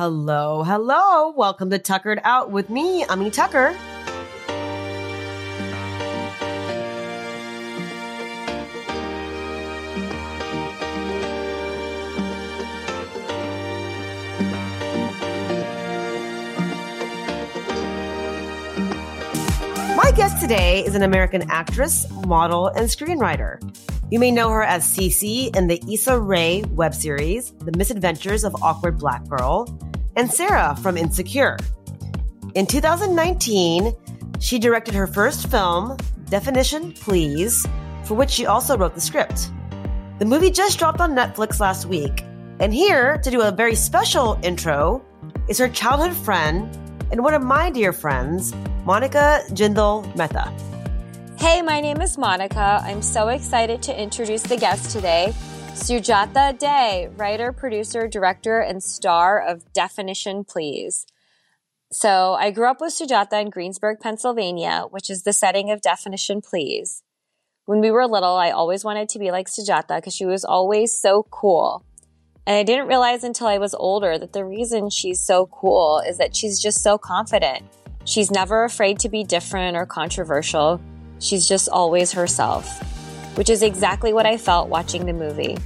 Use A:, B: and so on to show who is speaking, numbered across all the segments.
A: Hello, hello. Welcome to Tuckered Out with me, Ami Tucker. My guest today is an American actress, model, and screenwriter. You may know her as Cece in the Issa Rae web series, The Misadventures of Awkward Black Girl, and Sarah from Insecure. In 2019, she directed her first film, Definition Please, for which she also wrote the script. The movie just dropped on Netflix last week, and here to do a very special intro is her childhood friend and one of my dear friends, Monica Jindal Mehta.
B: Hey, my name is Monica. I'm so excited to introduce the guest today, Sujata Day, writer, producer, director, and star of Definition Please. So, I grew up with Sujata in Greensburg, Pennsylvania, which is the setting of Definition Please. When we were little, I always wanted to be like Sujata because she was always so cool. And I didn't realize until I was older that the reason she's so cool is that she's just so confident. She's never afraid to be different or controversial. She's just always herself, which is exactly what I felt watching the movie.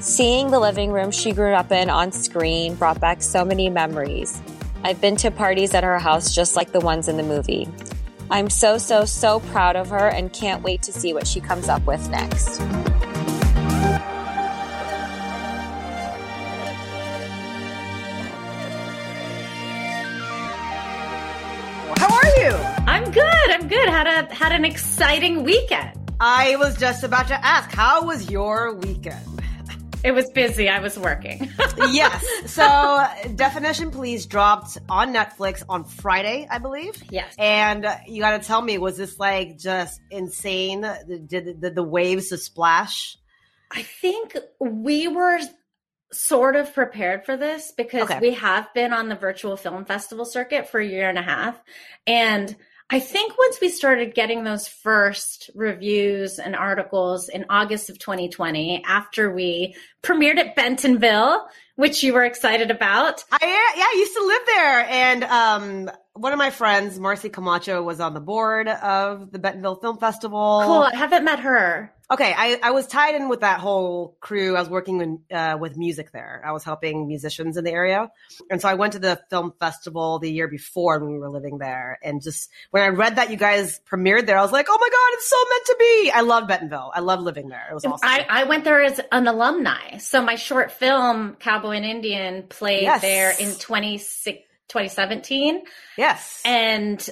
B: Seeing the living room she grew up in on screen brought back so many memories. I've been to parties at her house just like the ones in the movie. I'm so, so, so proud of her and can't wait to see what she comes up with next.
C: Had a had an exciting weekend.
A: I was just about to ask, how was your weekend?
C: It was busy. I was working.
A: yes. So, Definition Please dropped on Netflix on Friday, I believe.
C: Yes.
A: And you got to tell me, was this like just insane? Did, did the waves just splash?
C: I think we were sort of prepared for this because
A: Okay.
C: we have been on the virtual film festival circuit for a year and a half. And I think once we started getting those first reviews and articles in August of 2020, after we premiered at Bentonville, which you were excited about,
A: I yeah, I used to live there, and um, one of my friends, Marcy Camacho, was on the board of the Bentonville Film Festival.
C: cool. I haven't met her.
A: Okay, I, I was tied in with that whole crew. I was working in, uh, with music there. I was helping musicians in the area. And so I went to the film festival the year before when we were living there. And just when I read that you guys premiered there, I was like, oh my God, it's so meant to be. I love Bentonville. I love living there. It was awesome.
C: I, I went there as an alumni. So my short film, Cowboy and Indian, played
A: Yes.
C: there in 20, 2017.
A: yes.
C: And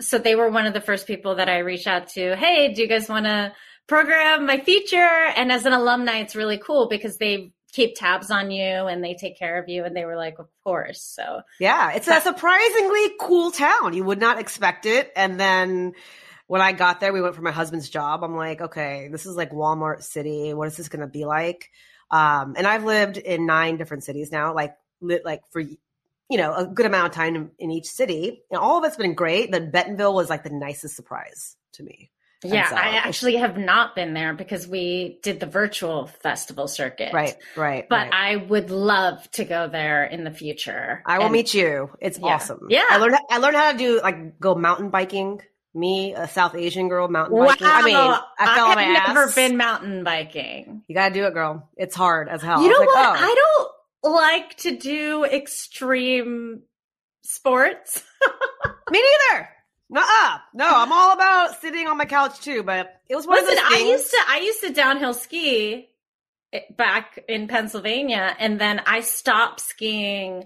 C: so they were one of the first people that I reached out to. Hey, do you guys want to program my feature? And as an alumni, it's really cool because they keep tabs on you and they take care of you. And they were like, of course. So
A: yeah, it's a surprisingly cool town. You would not expect it. And then when I got there, we went for my husband's job. I'm like, okay, this is like Walmart City. What is this going to be like? Um, and I've lived in nine different cities now, like, lit, like for, you know, a good amount of time in, in each city. And all of it's been great. But Bentonville was like the nicest surprise to me.
C: Yeah,
A: so-
C: I actually have not been there because we did the virtual festival circuit.
A: Right, right.
C: But
A: right.
C: I would love to go there in the future.
A: I will
C: And-
A: meet you. It's
C: Yeah.
A: awesome.
C: Yeah.
A: I learned, I learned how to do like go mountain biking. Me, a South Asian girl, mountain
C: Wow.
A: biking. I mean, I fell on my
C: have
A: ass.
C: never been mountain biking.
A: You gotta do it, girl. It's hard as hell.
C: You know
A: I like,
C: what?
A: oh.
C: I don't like to do extreme sports.
A: Me neither. Nuh-uh. No, I'm all about sitting on my couch too, but it was one
C: Listen,
A: of those
C: I used to I used to downhill ski eh, back in Pennsylvania and then I stopped skiing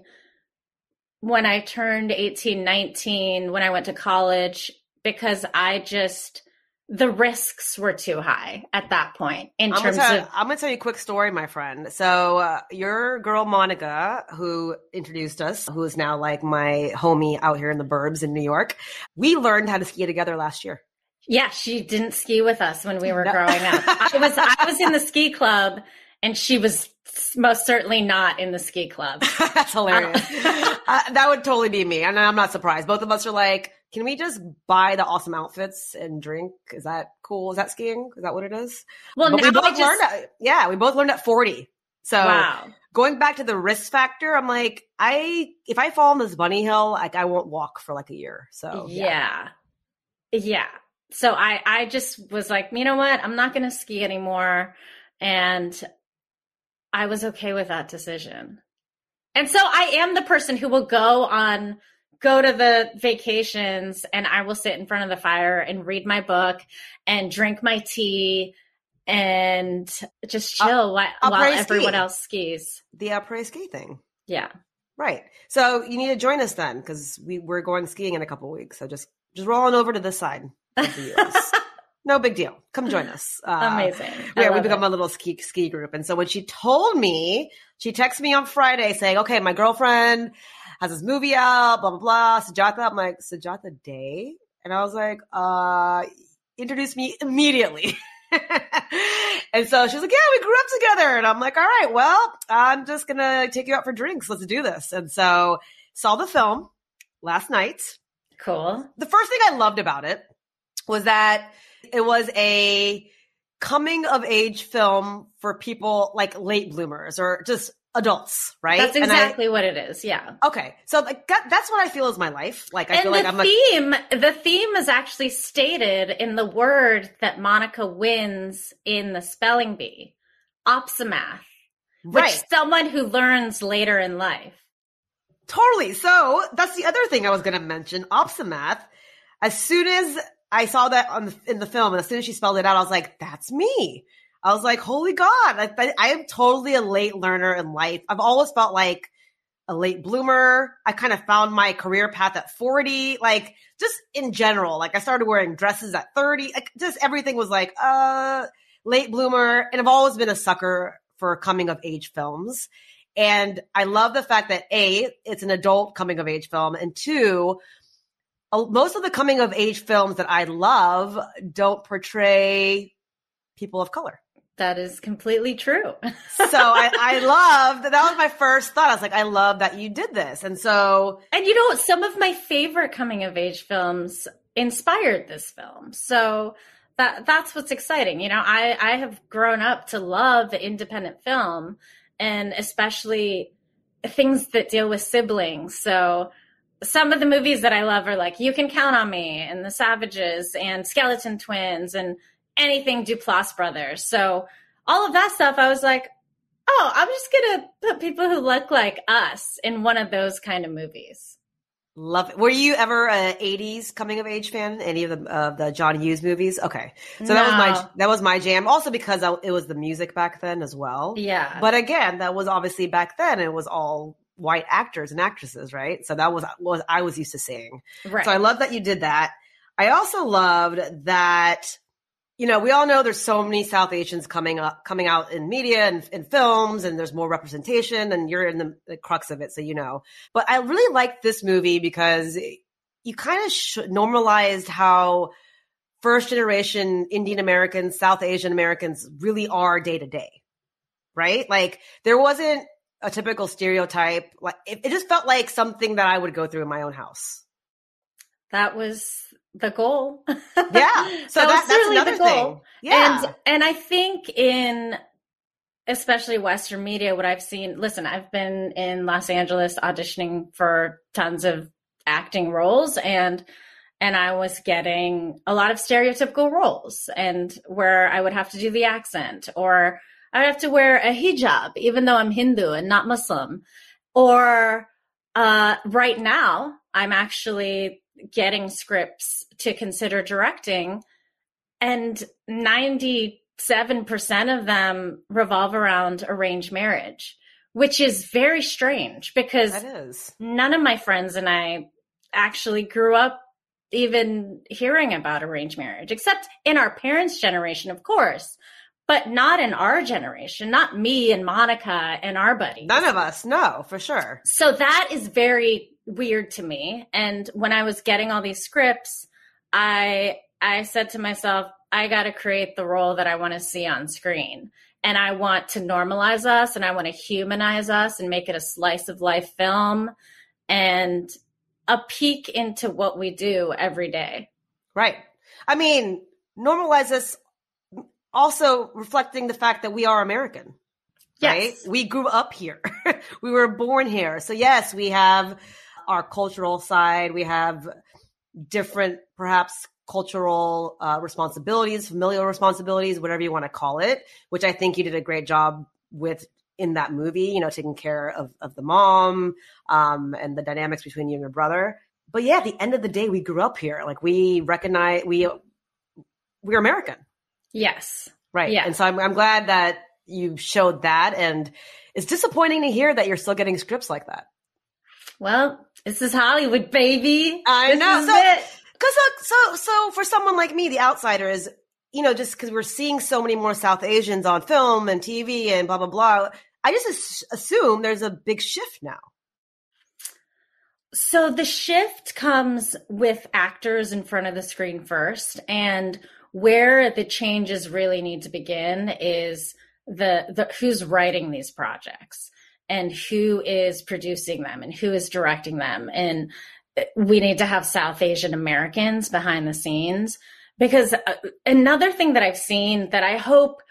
C: when I turned 18, 19 when I went to college because I just the risks were too high at that point in
A: I'm
C: terms
A: tell,
C: of
A: I'm gonna tell you a quick story, my friend. So uh, your girl Monica, who introduced us, who is now like my homie out here in the burbs in New York, we learned how to ski together last year.
C: Yeah, she didn't ski with us when we were
A: No.
C: growing up. I was I was in the ski club and she was most certainly not in the ski club.
A: That's hilarious. uh, that would totally be me, and I'm not surprised. Both of us are like, can we just buy the awesome outfits and drink? Is that cool? Is that skiing? Is that what it is?
C: Well, now
A: we both
C: just
A: learned. At, yeah, we both learned at 40. So
C: wow.
A: going back to the risk factor, I'm like, I if I fall on this bunny hill, like I won't walk for like a year. So
C: yeah. Yeah. So I I just was like, you know what? I'm not going to ski anymore and I was okay with that decision. And so I am the person who will go on go to the vacations and I will sit in front of the fire and read my book and drink my tea and just chill while, while everyone else skis.
A: The après ski thing.
C: Yeah.
A: Right. So you need to join us then because we, we're going skiing in a couple weeks. So just just roll on over to this side of the US. no big deal. Come join us.
C: Uh, Amazing.
A: Yeah, we become it. a little ski ski group. And so when she told me, she texted me on Friday saying, "Okay, my girlfriend has this movie out, blah blah blah." Sujata. I'm like, Sujata Day, and I was like, "Uh, introduce me immediately." and so she's like, "Yeah, we grew up together," and I'm like, "All right, well, I'm just gonna take you out for drinks. Let's do this." And so saw the film last night.
C: Cool.
A: The first thing I loved about it was that it was a coming of age film for people like late bloomers or just adults, right?
C: That's exactly I, what it is. Yeah.
A: Okay. So like that, that's what I feel is my life. Like I
C: and
A: feel like I'm
C: theme, the theme is actually stated in the word that Monica wins in the spelling bee, opsimath, which
A: right.
C: someone who learns later in life.
A: Totally. So that's the other thing I was going to mention. Opsimath. As soon as I saw that on the, in the film, and as soon as she spelled it out, I was like, "That's me." I was like, "Holy God!" I, I am totally a late learner in life. I've always felt like a late bloomer. I kind of found my career path at 40. Like just in general, like I started wearing dresses at 30. Like, just everything was like, uh, late bloomer. And I've always been a sucker for coming of age films. And I love the fact that A, it's an adult coming of age film. And two, most of the coming of age films that I love don't portray people of color.
C: That is completely true.
A: so I, I love that. That was my first thought. I was like, I love that you did this. And so,
C: and you know, some of my favorite coming of age films inspired this film. So that that's what's exciting. You know, I I have grown up to love independent film and especially things that deal with siblings. So some of the movies that I love are like You Can Count on Me and The Savages and Skeleton Twins and anything Duplass brothers. So all of that stuff, I was like, oh, I'm just gonna put people who look like us in one of those kind of movies.
A: Love it. Were you ever a '80s coming of age fan? Any of the uh, the John Hughes movies? Okay, so no. that was my that was my jam. Also because I, it was the music back then as well.
C: Yeah.
A: But again, that was obviously back then. It was all white actors and actresses, right? So that was what I was used to seeing.
C: Right.
A: So I love that you did that. I also loved that you know, we all know there's so many South Asians coming up, coming out in media and in films, and there's more representation, and you're in the, the, crux of it, so you know. But I really liked this movie because you kind of sh- normalized how first generation Indian Americans, South Asian Americans really are day to day, right? Like there wasn't a typical stereotype. Like it, it just felt like something that I would go through in my own house.
C: That was the goal.
A: Yeah. So that, that's another thing.
C: Yeah. And and I think in especially Western media, what I've seen, listen, I've been in Los Angeles auditioning for tons of acting roles and and I was getting a lot of stereotypical roles and where I would have to do the accent or I would have to wear a hijab, even though I'm Hindu and not Muslim. Or uh, right now, I'm actually getting scripts to consider directing and 97% of them revolve around arranged marriage which is very strange because none of my friends and I actually grew up even hearing about arranged marriage except in our parents generation of course but not in our generation not me and Monica and our buddies.
A: None of us no for sure.
C: So that is very weird to me. And when I was getting all these scripts, I I said to myself, I got to create the role that I want to see on screen. And I want to normalize us and I want to humanize us and make it a slice of life film and a peek into what we do every day.
A: Right. I mean, normalize us also reflecting the fact that we are American. right?
C: Yes.
A: We grew up here. we were born here. So yes, we have our cultural side. We have different, perhaps cultural uh, responsibilities, familial responsibilities, whatever you want to call it, which I think you did a great job with in that movie, you know, taking care of, of the mom um, and the dynamics between you and your brother. But yeah, at the end of the day, we grew up here. Like we recognize, we, we're American.
C: Yes.
A: Right.
C: Yeah.
A: And so I'm, I'm glad that you showed that. And it's disappointing to hear that you're still getting scripts like that.
C: Well, this is Hollywood, baby.
A: I
C: This
A: know. So- look, so, so for someone like me, the outsider is, you know, just cause we're seeing so many more South Asians on film and TV and blah, blah, blah. I just assume there's a big shift now.
C: So the shift comes with actors in front of the screen first, and where the changes really need to begin is the, the who's writing these projects and who is producing them and who is directing them. And we need to have south asian americans behind the scenes because uh, another thing that i've seen that i hope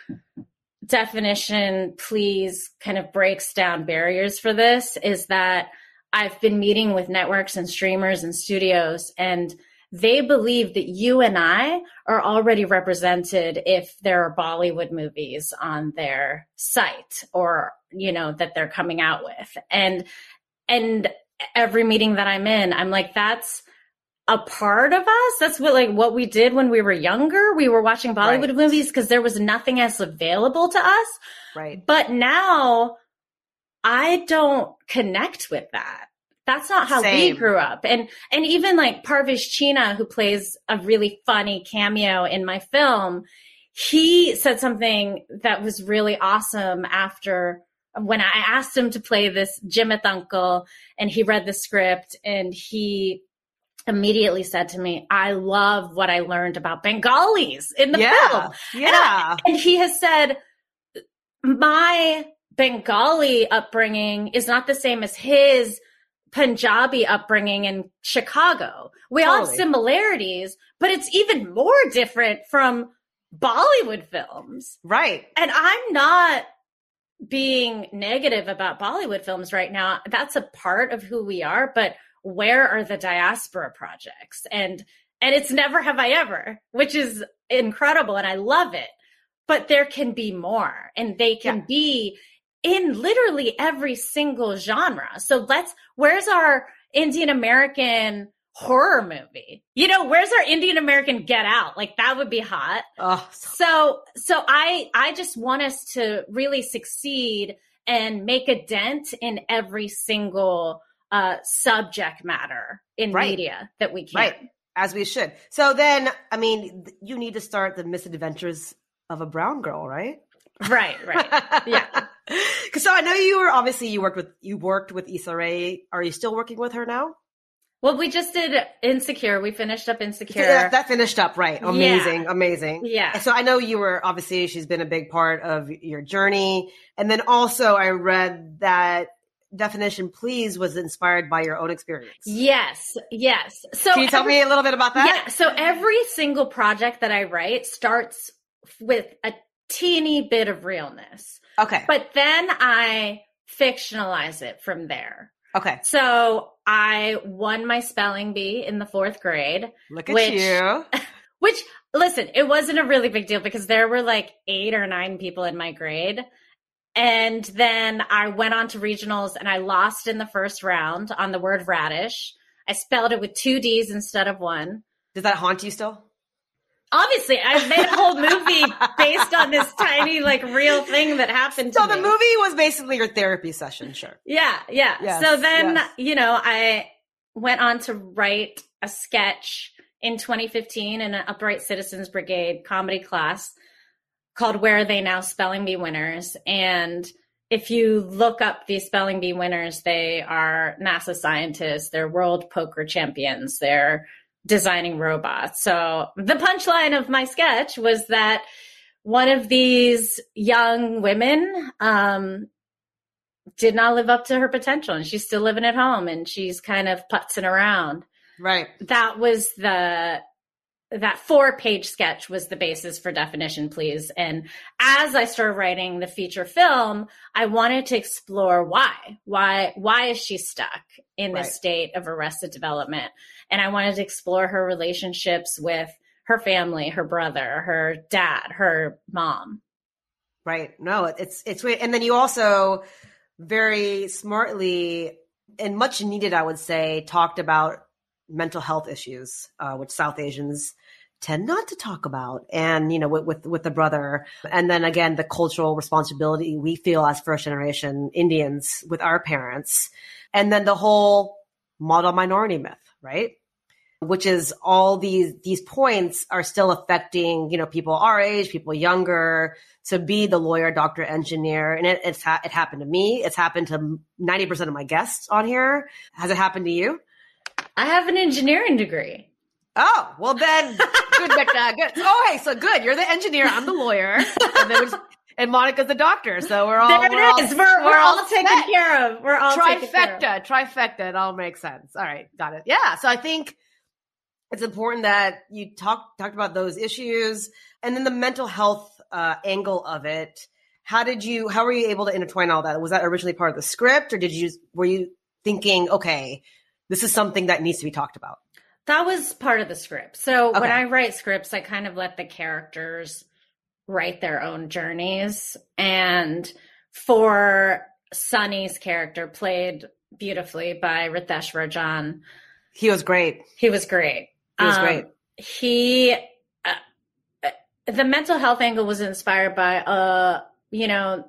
C: definition please kind of breaks down barriers for this is that I've been meeting with networks and streamers and studios, and they believe that you and I are already represented if there are Bollywood movies on their site or, you know, that they're coming out with. And, and every meeting that I'm in, I'm like, that's a part of us. That's what, like, what we did when we were younger. We were watching Bollywood
A: Right.
C: movies because there was nothing else available to us.
A: Right.
C: But now I don't connect with that. That's not how
A: Same.
C: we grew up. And and even like Parvesh Cheena, who plays a really funny cameo in my film, he said something that was really awesome after when I asked him to play this Jimith uncle and he read the script and he immediately said to me, I love what I learned about Bengalis in the
A: yeah.
C: film
A: Yeah.
C: and he has said my bengali upbringing is not the same as his punjabi upbringing in chicago. We all have similarities but it's even more different from bollywood films.
A: Right.
C: and i'm not being negative about bollywood films right now. That's a part of who we are but where are the diaspora projects? And and it's never have i ever which is incredible and i love it. But there can be more and they can
A: Yeah.
C: be in literally every single genre. So let's where's our indian american horror movie you know where's our indian american get out like that would be hot
A: Oh, so-
C: so i i just want us to really succeed and make a dent in every single uh subject matter in
A: Right.
C: media that we can
A: Right. as we should. So then, I mean, you need to start the misadventures of a brown girl, right?
C: right right Yeah.
A: Cause so I know you were obviously you worked with you worked with Issa Rae. Are you still working with her now?
C: well we just did insecure we finished up insecure
A: That, that finished up, right? Amazing, amazing.
C: yeah
A: So I know you were obviously she's been a big part of your journey, and then also I read that definition please was inspired by your own experience.
C: yes yes so
A: Can you tell
C: every-
A: me a little bit about that?
C: Yeah. So every single project that I write starts with a teeny bit of realness,
A: Okay.
C: but then I fictionalize it from there.
A: okay.
C: So I won my spelling bee in the fourth grade,
A: Look at
C: Which-
A: you.
C: which listen, it wasn't a really big deal because there were like eight or nine people in my grade. And then I went on to regionals and I lost in the first round on the word radish. I spelled it with two D's instead of one.
A: Does that haunt you still?
C: Obviously, I made a whole movie based on this tiny, like, real thing that happened to
A: So the
C: me.
A: movie was basically your therapy session, sure.
C: Yeah, yeah.
A: Yes,
C: so then,
A: yes.
C: you know, I went on to write a sketch in 2015 in an Upright Citizens Brigade comedy class called Where Are They Now Spelling Bee Winners. And if you look up these spelling bee winners, they are NASA scientists, they're world poker champions, they're designing robots. So the punchline of my sketch was that one of these young women um, did not live up to her potential and she's still living at home and she's kind of putzing around.
A: Right.
C: That was the that four page sketch was the basis for definition please. And as i started writing the feature film i wanted to explore why why why is she stuck in this right. state of arrested development? And i wanted to explore her relationships with her family her brother her dad her mom.
A: Right. No it's it's and then you also very smartly and much needed i would say talked about mental health issues, uh, which South Asians tend not to talk about and you know with, with, with the brother. And then again the cultural responsibility we feel as first generation indians with our parents. And then the whole model minority myth right? Which is all these these points are still affecting you know people our age people younger to be the lawyer doctor engineer. And it, it's ha- it happened to me. It's happened to 90% of my guests on here. Has it happened to you
C: I have an engineering degree.
A: Oh, well then, good, Becca. Good. Oh, hey, so good. You're the engineer. I'm the lawyer. And, then and Monica's the doctor. So we're all,
C: there
A: we're all,
C: We're, we're, we're all, all taken care of. We're all
A: trifecta, trifecta. It all makes sense. All right. Got it. Yeah. So I think it's important that you talk, talked about those issues and then the mental health uh, angle of it. How did you, how were you able to intertwine all that? Was that originally part of the script or did you, were you thinking, okay, this is something that needs to be talked about.
C: That was part of the script. So okay. when I write scripts, I kind of let the characters write their own journeys. And for Sunny's character, played beautifully by Ritesh Rajan,
A: he was great.
C: He was great.
A: He was um, great.
C: He, uh, uh, the mental health angle was inspired by, uh, you know,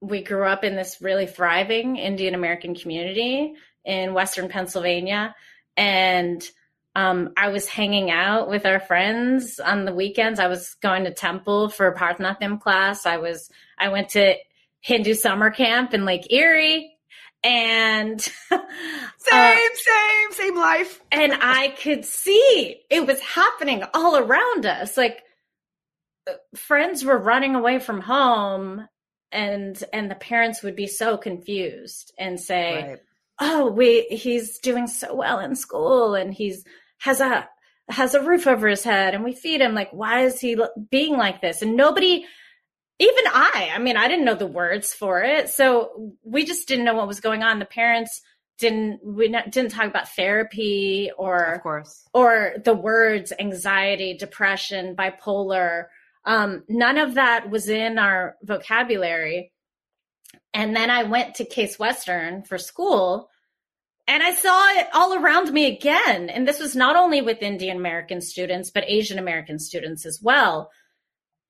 C: we grew up in this really thriving Indian American community in Western Pennsylvania. And um, I was hanging out with our friends on the weekends. I was going to temple for Bharatanatyam class. I was, I went to Hindu summer camp in Lake Erie and
A: same, uh, same, same life.
C: and I could see it was happening all around us. Like uh, friends were running away from home and and the parents would be so confused and say, right oh, we he's doing so well in school and he's has a has a roof over his head and we feed him. Like why is he being like this? And nobody even i i mean i didn't know the words for it. So we just didn't know what was going on. The parents didn't we not, didn't talk about therapy or
A: of course.
C: or the words anxiety depression bipolar. Um, none of that was in our vocabulary and then I went to Case Western for school and I saw it all around me again. And this was not only with Indian American students, but Asian American students as well.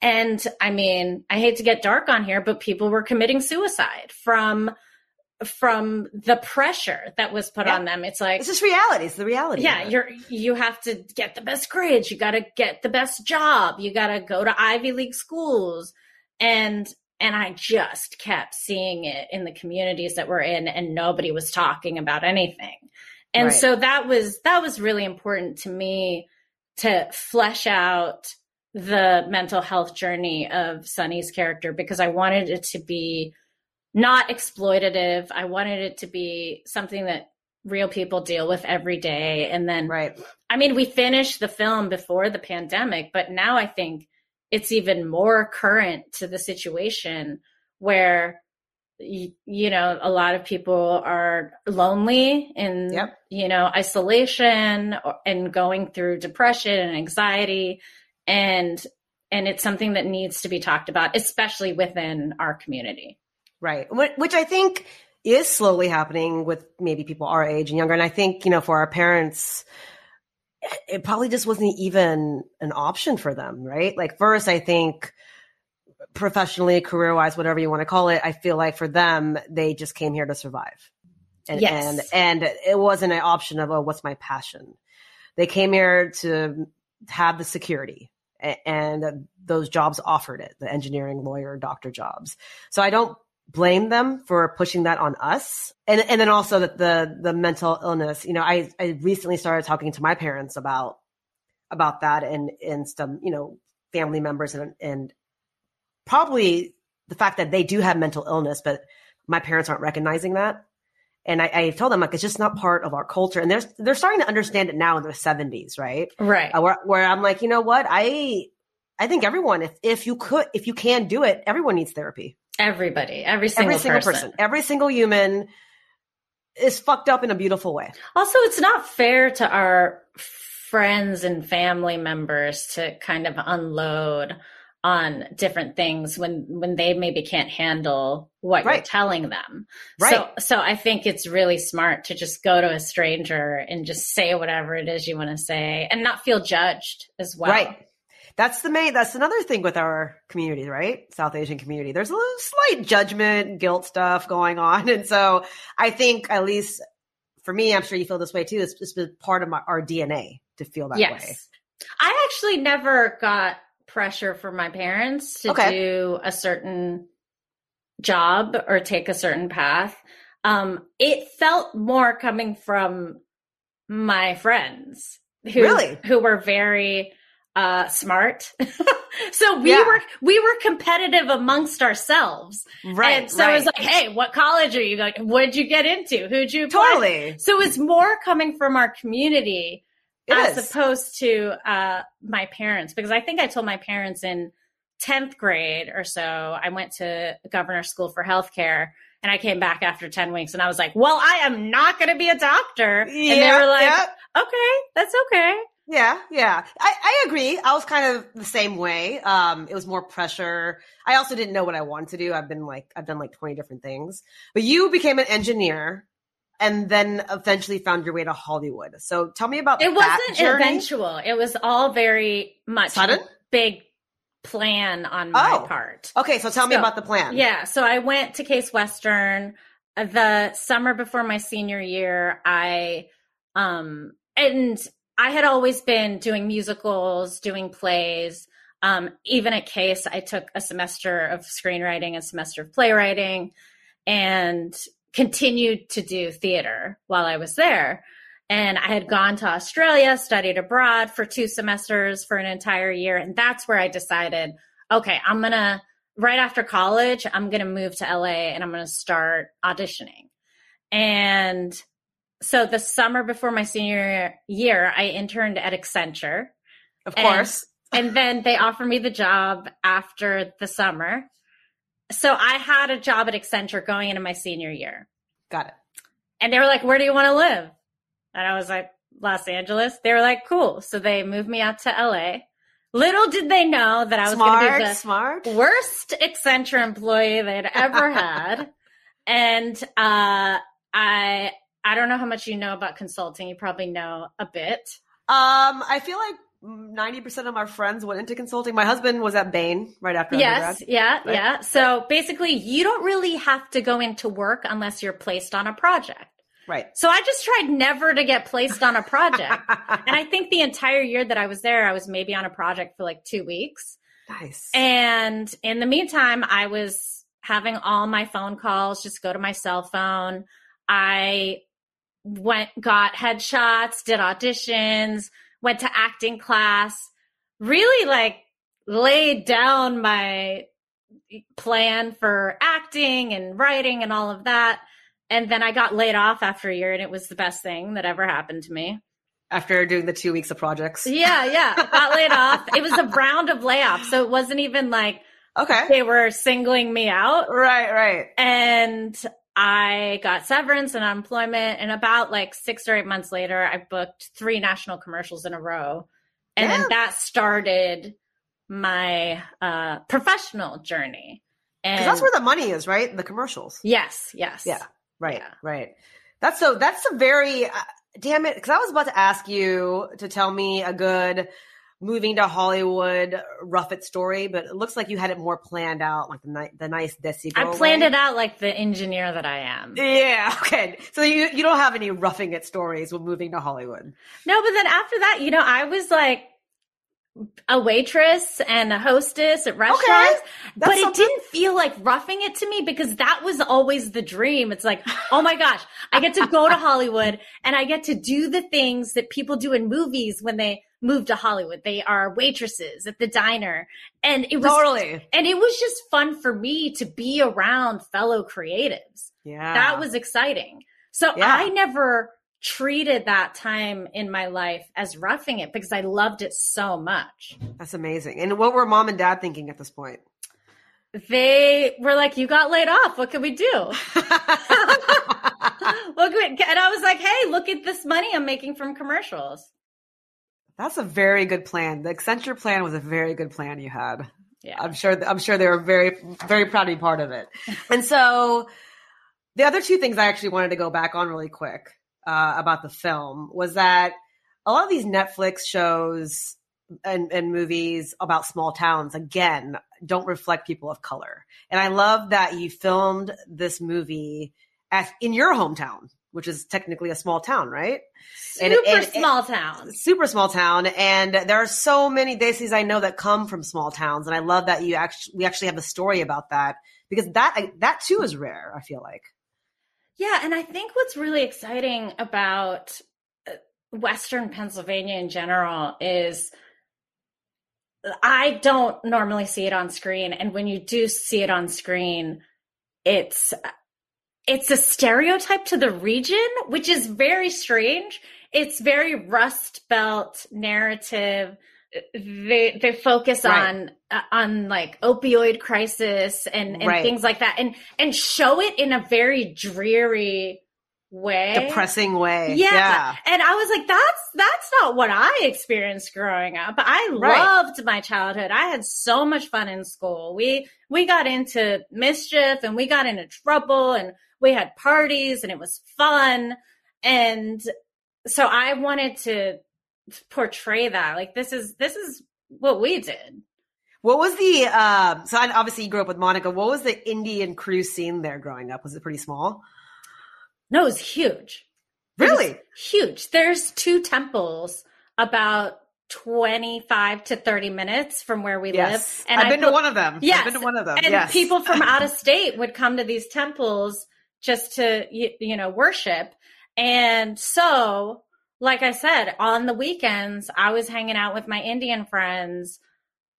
C: And I mean, I hate to get dark on here, but people were committing suicide from from the pressure that was put on them. It's like
A: it's just reality. It's the reality.
C: Yeah, you're you have to get the best grades. You got to get the best job. You got to go to Ivy League schools. And and I just kept seeing it in the communities that we're in and nobody was talking about anything. And right. so that was that was really important to me to flesh out the mental health journey of Sunny's character because I wanted it to be not exploitative. I wanted it to be something that real people deal with every day. And then,
A: right.
C: I mean, we finished the film before the pandemic, but now I think it's even more current to the situation where you, you know a lot of people are lonely and yep. you know isolation and going through depression and anxiety. And and it's something that needs to be talked about especially within our community.
A: Right. Which i think is slowly happening with maybe people our age and younger. And i think you know for our parents it probably just wasn't even an option for them, right? Like first, I think professionally, career wise, whatever you want to call it, I feel like for them, they just came here to survive. And, yes. and, and it wasn't an option of, oh, what's my passion? They came here to have the security and those jobs offered it, the engineering, lawyer, doctor jobs. So I don't blame them for pushing that on us. And and then also that the the mental illness, you know, I I recently started talking to my parents about about that and and some, you know, family members and and probably the fact that they do have mental illness, but my parents aren't recognizing that. And I, I told them like it's just not part of our culture, and they're they're starting to understand it now in their seventies, right?
C: Right.
A: Uh, where, where I'm like, you know what, I I think everyone, if if you could, if you can do it, everyone needs therapy.
C: Everybody, every single,
A: every single
C: person.
A: person, every single human is fucked up in a beautiful way.
C: Also, it's not fair to our friends and family members to kind of unload on different things when when they maybe can't handle what
A: Right.
C: you're telling them.
A: Right.
C: So so I think it's really smart to just go to a stranger and just say whatever it is you want to say and not feel judged as well.
A: Right. That's the main. That's another thing with our community, right? South Asian community. There's a little slight judgment, guilt stuff going on, and so I think at least for me, I'm sure you feel this way too. It's just been part of my, our DNA to feel that
C: yes.
A: way.
C: I actually never got pressure from my parents to
A: Okay.
C: do a certain job or take a certain path. Um, it felt more coming from my friends who
A: Really?
C: who were very uh smart. so we
A: Yeah.
C: were we were competitive amongst ourselves.
A: Right.
C: and so
A: right.
C: it was like, hey, what college are you going? What'd you get into? Who'd you apply?
A: totally.
C: So it's more coming from our community
A: It
C: as
A: is.
C: opposed to uh, my parents because I think I told my parents in 10th grade or so I went to governor school for healthcare and I came back after 10 weeks and I was like, "Well, I am not going to be a doctor." and they were like,
A: yeah.
C: "Okay, that's okay."
A: Yeah, yeah. I, I agree. I was kind of the same way. Um, it was more pressure. I also didn't know what I wanted to do. I've been like, I've done like 20 different things. But you became an engineer and then eventually found your way to Hollywood. So tell me about
C: It wasn't
A: journey.
C: eventual. It was all very much
A: Sudden?
C: big plan on my
A: Oh.
C: part.
A: Okay, so tell me
C: So,
A: about the plan.
C: Yeah, so I went to Case Western the summer before my senior year. I um and I had always been doing musicals, doing plays. Um, even at Case, I took a semester of screenwriting, a semester of playwriting, and continued to do theater while I was there. And I had gone to Australia, studied abroad for two semesters for an entire year. And that's where I decided, okay, I'm going to, right after college, I'm going to move to LA and I'm going to start auditioning. And so the summer before my senior year, I interned at Accenture.
A: Of course.
C: And then they offered me the job after the summer. So I had a job at Accenture going into my senior year.
A: Got it.
C: And they were like, Where do you want to live? And I was like, Los Angeles. They were like, Cool. So they moved me out to LA. Little did they know that I was going to be the
A: smart.
C: worst Accenture employee they'd ever had. and uh, I I don't know how much you know about consulting. You probably know a bit.
A: Um, I feel like 90% of my friends went into consulting. My husband was at Bain right after
C: Yes, yeah,
A: right?
C: yeah. So basically, you don't really have to go into work unless you're placed on a project.
A: Right.
C: So I just tried never to get placed on a project. and I think the entire year that I was there, I was maybe on a project for like two weeks.
A: nice.
C: And in the meantime, I was having all my phone calls just go to my cell phone. I went, got headshots, did auditions, went to acting class, really like laid down my plan for acting and writing and all of that. And then I got laid off after a year, and it was the best thing that ever happened to me.
A: after doing the two weeks of projects.
C: Yeah, yeah. Got laid off. It was a round of layoffs. So it wasn't even like
A: Okay.
C: they were singling me out.
A: Right, right.
C: And I got severance and unemployment. And about like six or eight months later, I booked three national commercials in a row. And
A: Yeah.
C: then that started my uh, professional journey. And
A: Because that's where the money is, right? The commercials.
C: yes, yes.
A: Yeah. Right,
C: Yeah.
A: right. That's so. That's a very. Uh, damn it! Because I was about to ask you to tell me a good moving to Hollywood rough it story, but it looks like you had it more planned out, like the ni- the nice Desi.
C: I planned
A: way.
C: it out like the engineer that I am.
A: Yeah. Okay. So you you don't have any roughing it stories with moving to Hollywood.
C: No, but then after that, you know, I was like a waitress and a hostess at restaurants, but
A: That's
C: it
A: something-
C: didn't feel like roughing it to me because that was always the dream. It's like, oh my gosh, I get to go to Hollywood and I get to do the things that people do in movies when they move to Hollywood. They are waitresses at the diner. And it was
A: Totally.
C: and it was just fun for me to be around fellow creatives
A: Yeah.
C: that was exciting. So
A: Yeah.
C: I never treated that time in my life as roughing it because I loved it so much.
A: That's amazing. And what were mom and dad thinking at this point?
C: They were like, "You got laid off. What can we do?" What can we-" And I was like, "Hey, look at this money I'm making from commercials."
A: That's a very good plan. The Accenture plan was a very good plan you had.
C: Yeah.
A: I'm sure. I'm sure they were very, very proud to be part of it. And so, the other two things I actually wanted to go back on really quick uh, about the film was that a lot of these Netflix shows and, and movies about small towns again don't reflect people of color. And I love that you filmed this movie at in your hometown, which is technically a small town, right?
C: Super
A: And- and-
C: small town.
A: super small town and there are so many Desis i know that come from small towns and i love that you actually we actually have a story about that because that that too is rare i feel like
C: Yeah, and I think what's really exciting about uh, Western Pennsylvania in general is I don't normally see it on screen, and when you do see it on screen, it's it's a stereotype to the region, which is very strange. It's very Rust Belt narrative. They they focus
A: Right.
C: on uh, on like opioid crisis and and
A: Right.
C: things like that, and and show it in a very dreary way.
A: depressing way
C: Yeah.
A: yeah
C: And I was like, that's that's not what I experienced growing up. I
A: Right.
C: loved my childhood. I had so much fun in school. We we got into mischief and we got into trouble and we had parties and it was fun. And so I wanted to portray that. Like this is this is what we did.
A: what was the um so I, obviously you grew up with monica what was the indian cruise scene there growing up was it pretty small
C: No, it was huge. It was
A: really
C: huge. There's two temples about 25 to 30 minutes from where we
A: yes
C: live.
A: i've
C: I
A: been to one of them
C: Yes.
A: i've been to one of them
C: and
A: yes
C: people from out of state would come to these temples just to you, know worship. And so like i said on the weekends i was hanging out with my indian friends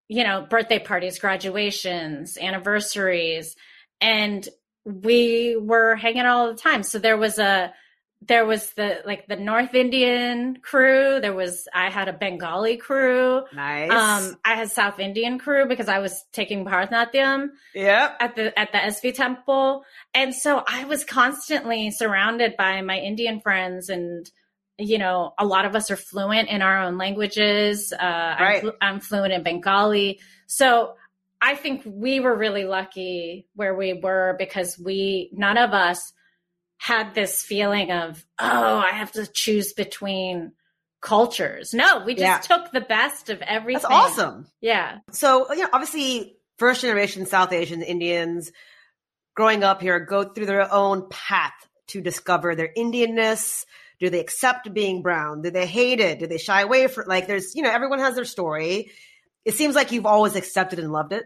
C: you know birthday parties graduations anniversaries and we were hanging all the time. So there was a there was the like the north indian crew. There was i had a bengali crew.
A: Nice.
C: Um, I had South Indian crew because I was taking Bharatanatyam
A: yep.
C: at the at the SV temple, and so I was constantly surrounded by my Indian friends, and you know, a lot of us are fluent in our own languages. Uh,
A: Right.
C: I'm, flu- I'm fluent in Bengali, so I think we were really lucky where we were because we none of us had this feeling of oh, I have to choose between cultures. No, we just
A: Yeah.
C: took the best of everything.
A: that's awesome
C: Yeah.
A: So, you know, obviously, first generation South Asian Indians growing up here go through their own path to discover their Indianness. Do they accept being brown? Do they hate it? Do they shy away from like there's, you know, everyone has their story. It seems like you've always accepted and loved it.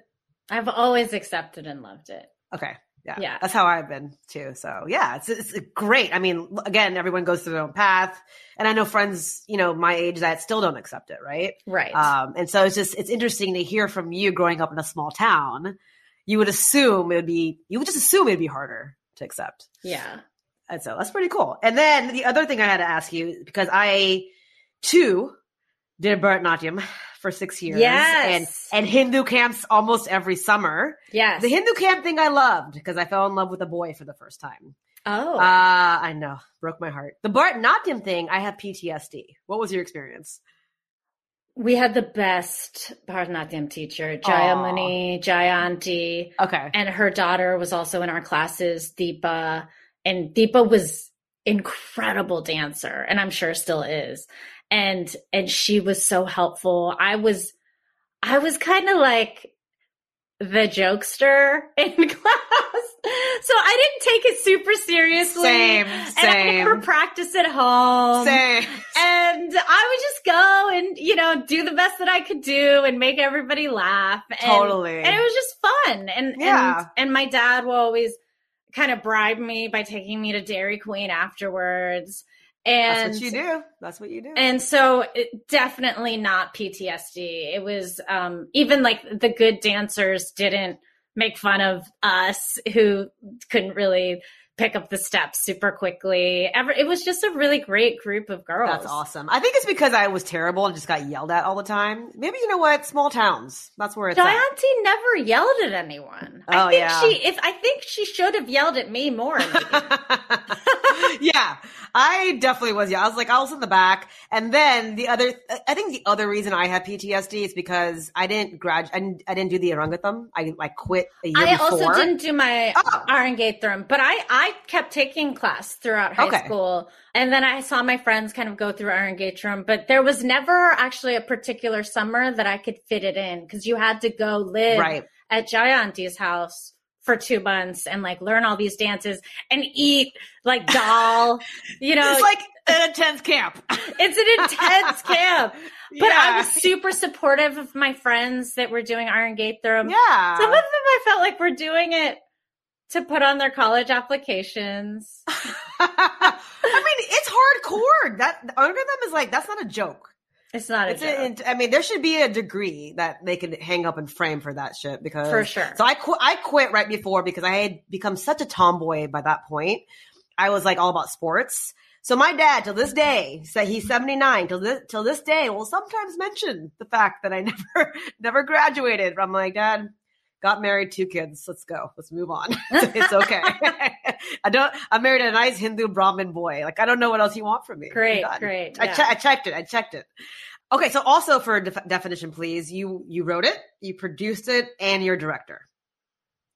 C: I've always accepted and loved it.
A: Okay. Yeah.
C: Yeah.
A: That's how I've been too. So yeah, it's, it's great. I mean, again, everyone goes through their own path. And I know friends, you know, my age that still don't accept it. Right.
C: Right.
A: Um, and so it's just it's interesting to hear from you growing up in a small town. You would assume it would be you would just assume it'd be harder to accept.
C: yeah.
A: And so that's pretty cool. And then the other thing I had to ask you because I too did Bharatanatyam for six years.
C: Yes.
A: And and Hindu camps almost every summer.
C: Yes.
A: The Hindu camp thing I loved because I fell in love with a boy for the first time.
C: oh.
A: Uh, I know, broke my heart. The Bharatanatyam thing, I have PTSD. What was your experience?
C: we had the best Bharatanatyam teacher, Jayamuni, Jayanti,
A: Okay.
C: and her daughter was also in our classes, Deepa. And Deepa was incredible dancer, and I'm sure still is. And and she was so helpful. I was I was kind of like the jokester in class. So I didn't take it super seriously.
A: Same,
C: And I never
A: same.
C: practiced at home.
A: Same.
C: And I would just go and, you know, do the best that I could do and make everybody laugh. And,
A: Totally.
C: And it was just fun. And,
A: Yeah.
C: and, and my dad will always kind of bribe me by taking me to Dairy Queen afterwards. And
A: That's what you do. That's what you do.
C: and so it, definitely not PTSD. It was um, even like the good dancers didn't make fun of us who couldn't really pick up the steps super quickly. Ever, it was just a really great group of girls.
A: That's awesome. I think it's because I was terrible and just got yelled at all the time. Maybe you know what? Small towns. That's where it's at.
C: Jayanti never yelled at anyone. I
A: Oh,
C: think
A: yeah.
C: she if I think she should have yelled at me more.
A: yeah, I definitely was. Yeah, I was like, I was in the back, and then the other. I think the other reason I had PTSD is because I didn't grad. I didn't, I didn't do the Arangetram. I like quit a year
C: I
A: before.
C: also didn't do my
A: Oh.
C: Arangetram, but I I kept taking class throughout high
A: Okay.
C: school, and then I saw my friends kind of go through Arangetram, but there was never actually a particular summer that I could fit it in because you had to go live
A: Right.
C: at Jayanti's house for two months and like learn all these dances and eat like dal, you know,
A: It's like an intense camp.
C: it's an intense camp. But I was super supportive of my friends that were doing Iron Gate Arangetram.
A: yeah.
C: Some of them I felt like were doing it to put on their college applications.
A: I mean, it's hardcore. That Arangetram is like that's not a joke.
C: It's not a
A: It's
C: joke.
A: a, I mean, there should be a degree that they can hang up and frame for that shit because
C: For sure.
A: So I quit. I quit right before because I had become such a tomboy by that point. I was like all about sports. So my dad, till this day, said he's seventy nine. Till this till this day, will sometimes mention the fact that I never never graduated. I'm like, Dad, got married, two kids. Let's go. Let's move on. it's okay. I don't. I married a nice Hindu Brahmin boy. Like I don't know what else you want from me.
C: Great, great.
A: I,
C: yeah.
A: che- I checked it. I checked it. Okay, so also for def- definition, please, you you wrote it, you produced it, and you're a director.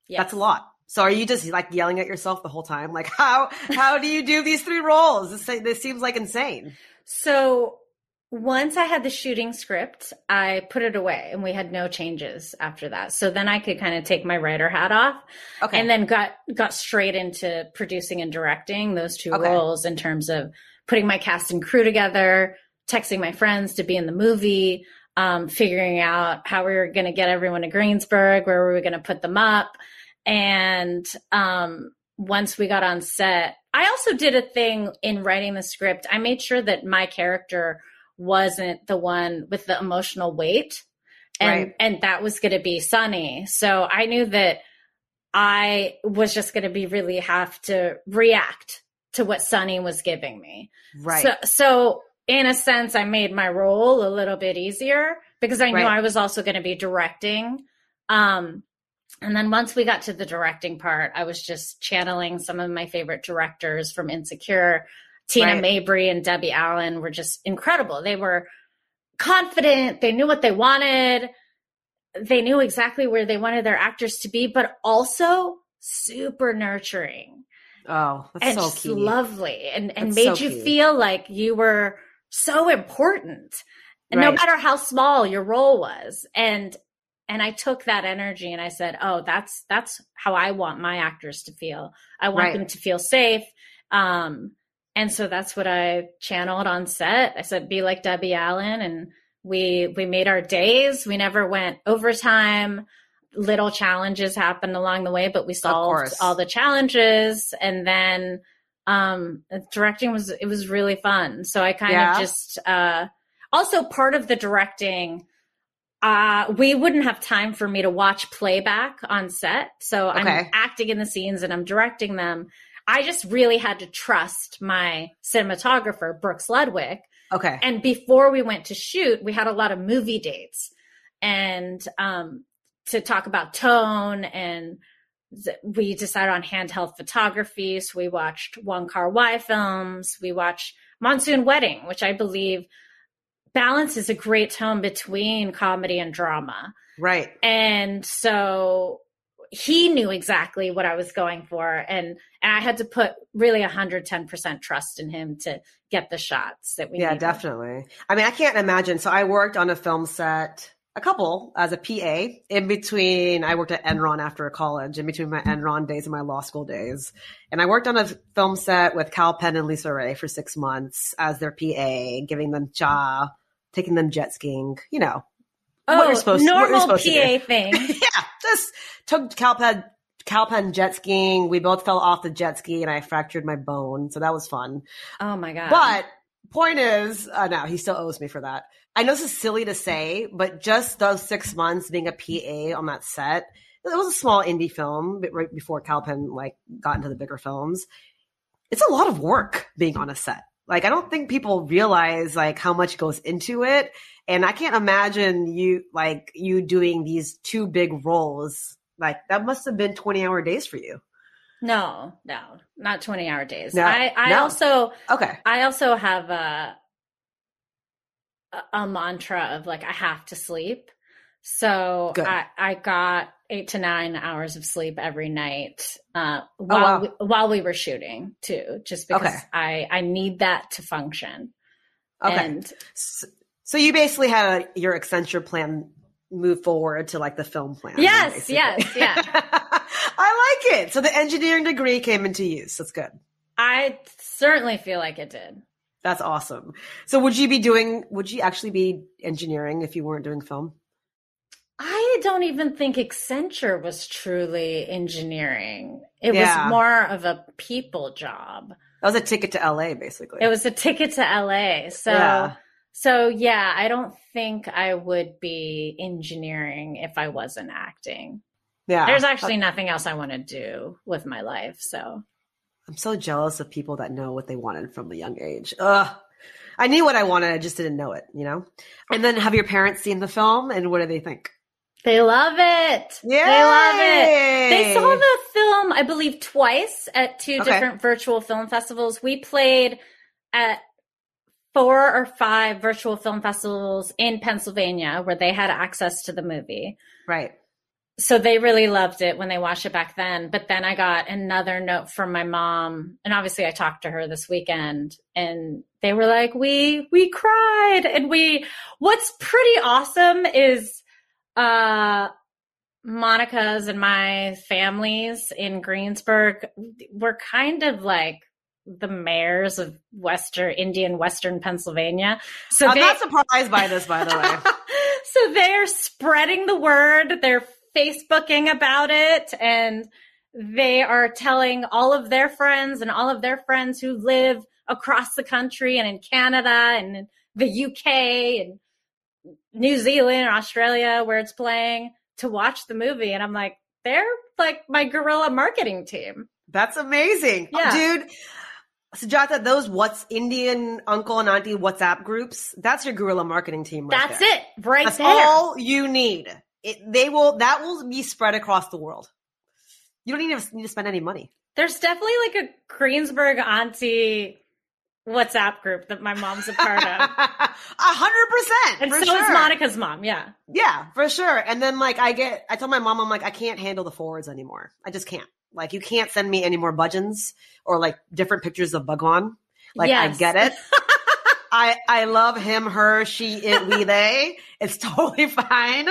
C: Yes.
A: That's a lot. So are you just like yelling at yourself the whole time? Like how how do you do these three roles? This this seems like insane.
C: So once I had the shooting script, I put it away and we had no changes after that. So then I could kind of take my writer hat off
A: Okay,
C: and then got got straight into producing and directing those two
A: Okay.
C: roles in terms of putting my cast and crew together, texting my friends to be in the movie, um, figuring out how we were going to get everyone to Greensburg, where we were going to put them up, and um, once we got on set, I also did a thing in writing the script. I made sure that my character wasn't the one with the emotional weight. And
A: Right.
C: and that was going to be Sunny. So I knew that I was just going to be really have to react to what Sunny was giving me.
A: right.
C: So, so in a sense, I made my role a little bit easier because I knew
A: Right.
C: I was also going to be directing. Um, and then once we got to the directing part, I was just channeling some of my favorite directors from Insecure. Tina
A: Right.
C: Mabry and Debbie Allen were just incredible. They were confident. They knew what they wanted. They knew exactly where they wanted their actors to be, but also super nurturing
A: oh, that's
C: and
A: so
C: just lovely and, and
A: That's
C: made
A: so
C: you feel like you were so important and no matter how small your role was and and i took that energy and i said oh that's that's how i want my actors to feel i want
A: Right.
C: them to feel safe um and so that's what i channeled on set. I said be like debbie allen. And we we made our days. We never went overtime. Little challenges happened along the way but we solved all the challenges. And then um directing was it was really fun. So i kind
A: Yeah.
C: of just uh also part of the directing uh we wouldn't have time for me to watch playback on set. So i'm acting in the scenes and i'm directing them i just really had to trust my cinematographer brooks ludwig
A: Okay,
C: and before we went to shoot, we had a lot of movie dates and um, to talk about tone. And we decided on handheld photography. So we watched Wong Kar Wai films. We watched Monsoon Wedding, which I believe balances a great tone between comedy and drama.
A: right.
C: And so he knew exactly what I was going for. And, and I had to put really 110% trust in him to get the shots that we
A: Yeah,
C: needed.
A: definitely. I mean, I can't imagine. So I worked on a film set, a couple as a PA in between. I worked at Enron after college, in between my Enron days and my law school days. And I worked on a film set with Kal Penn and Lisa Ray for six months as their PA, giving them cha, taking them jet skiing, you know. What you're supposed to- what you're
C: Oh, normal
A: to do.
C: PA thing.
A: yeah, just took Kal Penn Calpen jet skiing. We both fell off the jet ski and I fractured my bone. So that was fun.
C: Oh my god!
A: But point is, uh, no, he still owes me for that. I know this is silly to say, but just those six months being a PA on that set it was a small indie film right before Kal Penn like got into the bigger films. It's a lot of work being on a set. Like I don't think people realize like how much goes into it. And I can't imagine you like you doing these two big roles. Like that must have been 20 hour days for you.
C: No, no, not 20 hour days.
A: No,
C: I, I
A: no.
C: also,
A: Okay.
C: I also have a, a, a mantra of like, I have to sleep. So
A: Good.
C: I, I got eight to nine hours of sleep every night uh,
A: Oh,
C: while
A: wow.
C: we, while we were shooting too, just because
A: Okay.
C: I I need that to function.
A: Okay.
C: And
A: So, so you basically had a, your Accenture plan move forward to like the film plan.
C: Yes,
A: basically.
C: yes, yeah.
A: I like it. So the engineering degree came into use. That's good.
C: I certainly feel like it did.
A: That's awesome. So would you be doing, would you actually be engineering if you weren't doing film?
C: I don't even think Accenture was truly engineering. It
A: Yeah.
C: was more of a people job.
A: That was a ticket to LA, basically.
C: It was a ticket to LA. So
A: Yeah.
C: so yeah, I don't think I would be engineering if I wasn't acting.
A: yeah.
C: There's actually nothing else I want to do with my life. So
A: I'm so jealous of people that know what they wanted from a young age. Ugh. I knew what I wanted, I just didn't know it, you know? And then have your parents seen the film and what do they think?
C: They love it.
A: Yeah.
C: They love it. They saw the film, I believe, twice at two
A: Okay.
C: different virtual film festivals. We played at four or five virtual film festivals in Pennsylvania where they had access to the movie.
A: Right.
C: So they really loved it when they watched it back then. But then I got another note from my mom, and obviously I talked to her this weekend, and they were like, "We we cried," and we. What's pretty awesome is, uh, Monica's and my families in Greensburg were kind of like the mayors of Western Indian Western Pennsylvania. So
A: I'm
C: they,
A: not surprised by this, by the way.
C: so they're spreading the word. They're Facebooking about it and they are telling all of their friends and all of their friends who live across the country and in Canada and in the UK and New Zealand or Australia where it's playing to watch the movie. And I'm like, they're like my guerrilla marketing team.
A: That's amazing.
C: Yeah.
A: Dude, Sujata, those what's Indian uncle and auntie WhatsApp groups, that's your guerrilla marketing team right
C: That's
A: there.
C: it right
A: That's
C: there.
A: all you need. It, they will, that will be spread across the world. You don't even need to spend any money.
C: There's definitely like a Greensburg auntie WhatsApp group that my mom's a part of.
A: A hundred percent.
C: And so
A: for
C: is. Monica's mom. Yeah.
A: Yeah, for sure. And then like I get, I tell my mom, I'm like, I can't handle the forwards anymore. I just can't. Like you can't send me any more bhajans or like different pictures of Bhagwan. Like I get it. I I love him, her, she, it, we, they. It's totally fine.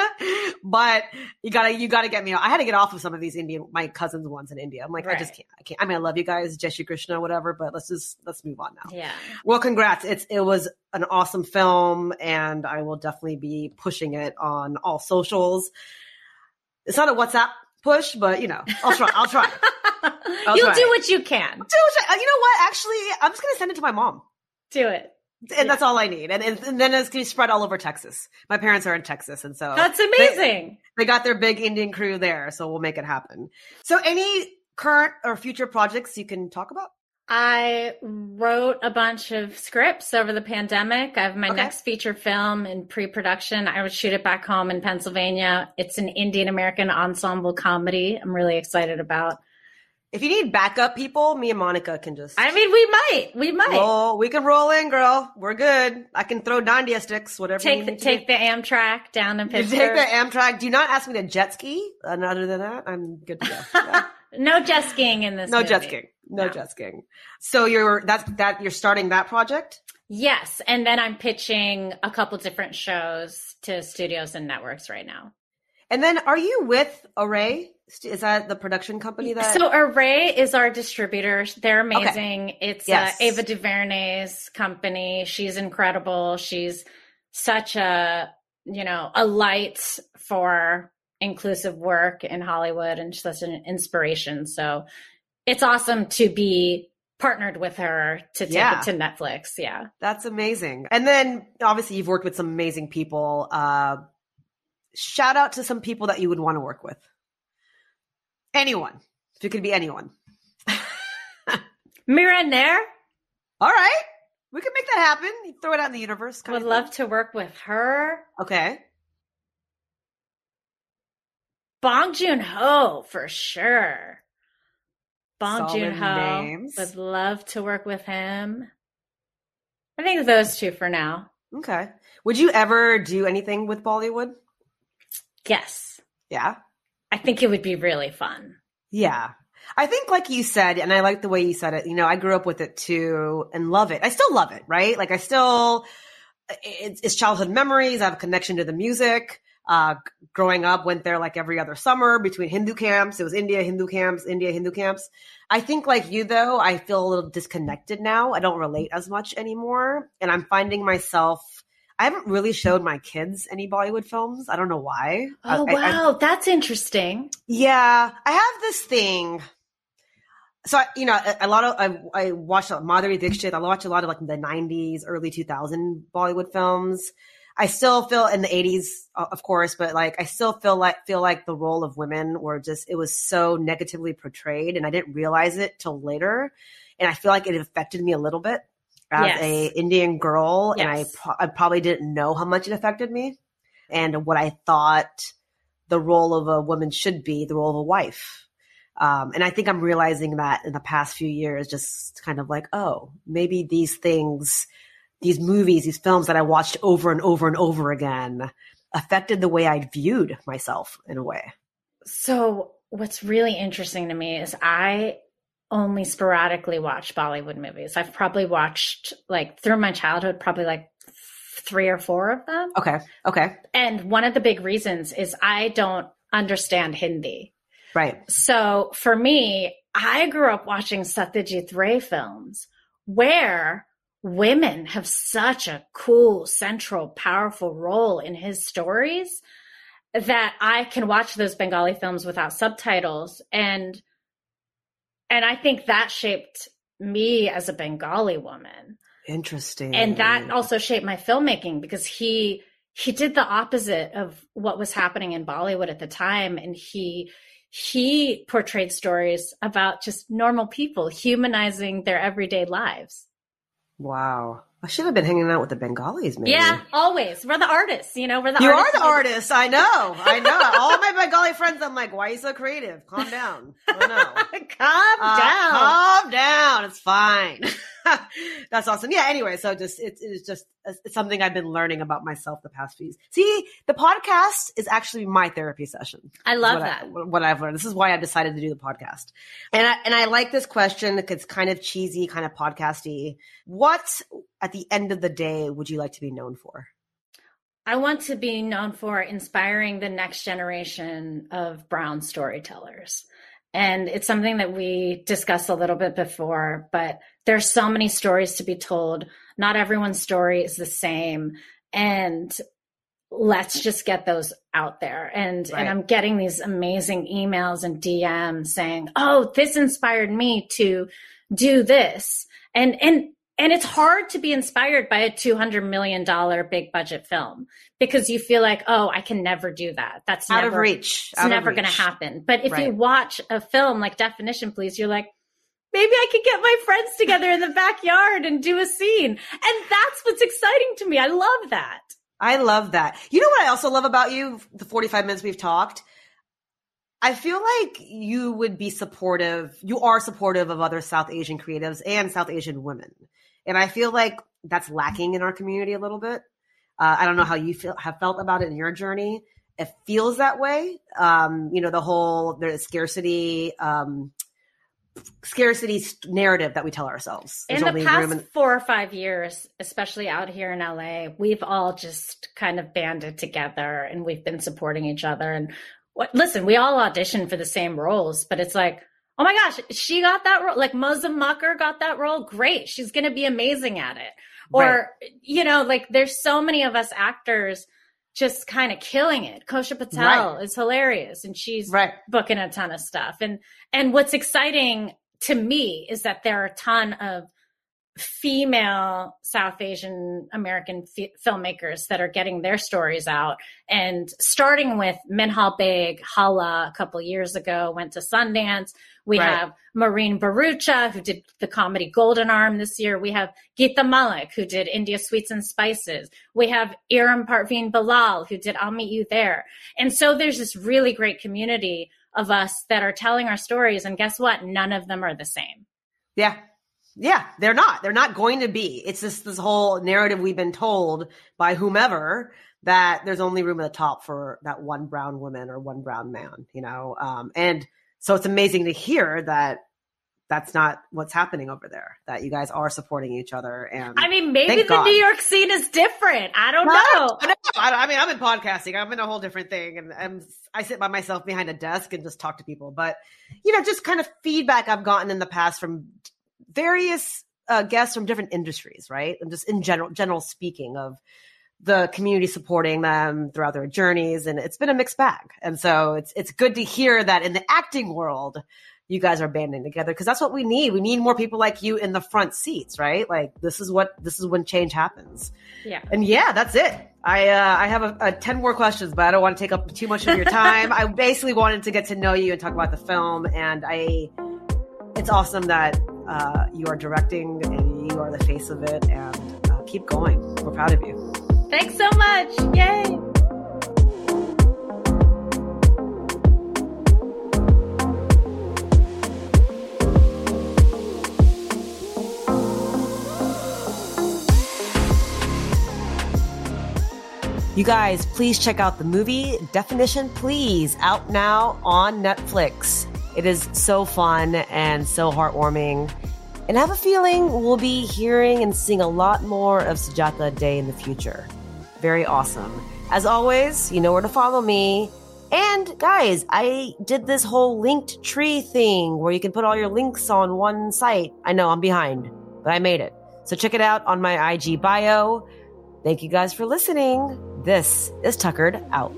A: But you gotta you gotta get me. I had to get off of some of these Indian my cousins ones in India. I'm like, I just can't. I can't. I mean, I love you guys, Shri Krishna, whatever. But let's just let's move on now.
C: Yeah.
A: Well, congrats. It's it was an awesome film, and I will definitely be pushing it on all socials. It's not a WhatsApp push, but you know, I'll try. I'll try. I'll
C: You'll
A: try.
C: do what you can.
A: Do it. You know what? Actually, I'm just gonna send it to my mom,
C: Do it.
A: And that's all I need. And, and, and then it's gonna be spread all over Texas. My parents are in Texas, and so
C: That's
A: they-
C: amazing.
A: They, got their big Indian crew there, so we'll make it happen. So, any current or future projects you can talk about?
C: I wrote a bunch of scripts over the pandemic. I have my
A: Okay.
C: next feature film in pre-production. I would shoot it back home in Pennsylvania. It's an Indian American ensemble comedy. I'm really excited about.
A: If you need backup people, me and Monica can just.
C: I mean, we might, we might
A: Roll. We can roll in, girl. We're good. I can throw Dandia sticks, whatever.
C: take the, take
A: do.
C: the Amtrak down in
A: You
C: Pittsburgh.
A: take the Amtrak. Do not ask me to jet ski. And other than that, I'm good to go. Yeah.
C: no jet skiing in this.
A: no jet skiing. No,
C: No.
A: jet skiing. So you're that's that you're starting that project.
C: Yes, and then I'm pitching a couple different shows to studios and networks right now.
A: And then are you with Array? Is that the production company that?
C: So Array is our distributor. They're amazing. It's
A: Yes.
C: uh, Ava DuVernay's company. She's incredible. She's such a you know a light for inclusive work in Hollywood and such an inspiration. So it's awesome to be partnered with her to take
A: Yeah.
C: it to Netflix. Yeah.
A: That's amazing. And then obviously you've worked with some amazing people. Uh, shout out to some people that you would want to work with. Anyone. If it could be anyone.
C: Mira Nair.
A: All right. We can make that happen. Throw it out in the universe.
C: Would love to work with her.
A: Okay.
C: Bong Joon Ho for sure. Bong Joon Ho. Would love to work with him. I think those two for now.
A: Okay. Would you ever do anything with Bollywood?
C: Yes.
A: Yeah.
C: I think it would be really fun.
A: Yeah. I think, like you said, and I like the way you said it, you know, I grew up with it too and love it. I still love it, right? Like, I still, it's, it's childhood memories. I have a connection to the music. Uh, growing up, went there like every other summer between Hindu camps. It was India, Hindu camps, India, Hindu camps. I think, like you, though, I feel a little disconnected now. I don't relate as much anymore. And I'm finding myself, I haven't really showed my kids any Bollywood films. I don't know why.
C: Oh,
A: I- I- I-
C: wow. That's interesting.
A: yeah, I have this thing. So I, you know, a, a lot of I, I watched Madhuri Dixit. I watched a lot of like the '90s, early 2000 Bollywood films. I still feel in the 80s, uh, of course, but like I still feel like feel like the role of women were just it was so negatively portrayed, and I didn't realize it till later. And I feel like it affected me a little bit as
C: Yes.
A: a Indian girl, and I pro- I probably didn't know how much it affected me, and what I thought the role of a woman should be, the role of a wife. Um, and I think I'm realizing that in the past few years, just kind of like, oh, maybe these things, these movies, these films that I watched over and over and over again affected the way I viewed myself in a way.
C: So, what's really interesting to me is I only sporadically watch Bollywood movies. I've probably watched, like, through my childhood, probably like three or four of them.
A: Okay. Okay.
C: And one of the big reasons is I don't understand Hindi.
A: Right.
C: So for me, I grew up watching Satyajit Ray films where women have such a cool, central, powerful role in his stories that I can watch those Bengali films without subtitles and and I think that shaped me as a Bengali woman
A: Interesting.
C: and that also shaped my filmmaking because he he did the opposite of what was happening in Bollywood at the time and he he portrayed stories about just normal people humanizing their everyday lives.
A: wow. I should have been hanging out with the Bengalis, maybe.
C: Yeah, always. We're the artists, you know, we're the
A: You
C: artists.
A: are the artist. I know. I know. All my Bengali friends, I'm like, why are you so creative? Calm down. I know.
C: Calm
A: Uh,
C: down.
A: Calm down. It's fine. That's awesome. Yeah. Anyway, so just it's, it's just uh, it's something I've been learning about myself the past few. Years. See, the podcast is actually my therapy session.
C: I love
A: what
C: that.
A: I, what I've learned. This is why I decided to do the podcast. And I, and I like this question. It's kind of cheesy, kind of podcasty. What at the end of the day would you like to be known for?
C: I want to be known for inspiring the next generation of brown storytellers. And it's something that we discussed a little bit before, but there's so many stories to be told. Not everyone's story is the same. And let's just get those out there. And
A: Right.
C: and I'm getting these amazing emails and DMs saying, "Oh, this inspired me to do this." And and and it's hard to be inspired by a 200 million dollar big budget film because you feel like, "Oh, I can never do that. That's
A: Out
C: never
A: of reach.
C: it's
A: Out
C: never going to happen." But if you watch a film like Definition Please, you're like, maybe I could get my friends together in the backyard and do a scene. And that's what's exciting to me. I love that.
A: I love that. You know what I also love about you? The 45 minutes we've talked. I feel like you would be supportive. You are supportive of other South Asian creatives and South Asian women. And I feel like that's lacking in our community a little bit. Uh, I don't know how you feel, have felt about it in your journey. It feels that way. Um, you know, the whole, the scarcity, um, scarcity narrative that we tell ourselves.
C: In the past
A: in-
C: four or five years, especially out here in LA, we've all just kind of banded together and we've been supporting each other. And what, listen, we all auditioned for the same roles, but it's like, oh my gosh, she got that role. Like Mouzam Makkar got that role. Great. She's going to be amazing at it. Or,
A: Right.
C: you know, like there's so many of us actors just kind of killing it. Kosha Patel
A: Right.
C: is hilarious and she's
A: right.
C: booking a ton of stuff. And and what's exciting to me is that there are a ton of female South Asian American f- filmmakers that are getting their stories out. And starting with Minhal Baig, Hala a couple years ago, went to Sundance. We right. have Maureen Bharoocha, who did the comedy Golden Arm this year. We have Geeta Malik, who did India Sweets and Spices. We have Iram Parveen Bilal, who did I'll Meet You There. And so there's this really great community of us that are telling our stories. And guess what? None of them are the same.
A: Yeah, yeah, they're not. They're not going to be. It's just this whole narrative we've been told by whomever that there's only room at the top for that one brown woman or one brown man, you know? Um, and so it's amazing to hear that that's not what's happening over there. That you guys are supporting each other. And
C: I mean, maybe the God. New York scene is different. I don't know.
A: I, I, mean, I'm in podcasting. I'm in a whole different thing, and I'm, I sit by myself behind a desk and just talk to people. But you know, just kind of feedback I've gotten in the past from various uh, guests from different industries, right? And just in general, general speaking of the community supporting them throughout their journeys, and it's been a mixed bag. And so it's it's good to hear that in the acting world, you guys are banding together because that's what we need. We need more people like you in the front seats, right? Like this is what this is when change happens.
C: Yeah.
A: And yeah, that's it. I uh, I have a, a, ten more questions, but I don't want to take up too much of your time. I basically wanted to get to know you and talk about the film, and I it's awesome that uh, you are directing and you are the face of it. And uh, keep going. We're proud of you.
C: Thanks so much. Yay.
A: You guys, please check out the movie Definition Please, out now on Netflix. It is so fun and so heartwarming. And I have a feeling we'll be hearing and seeing a lot more of Sujata Day in the future. Very awesome. As always, you know where to follow me. And guys, I did this whole Linktree thing where you can put all your links on one site. I know I'm behind, but I made it. So check it out on my IG bio. Thank you guys for listening. This is Tuckered out.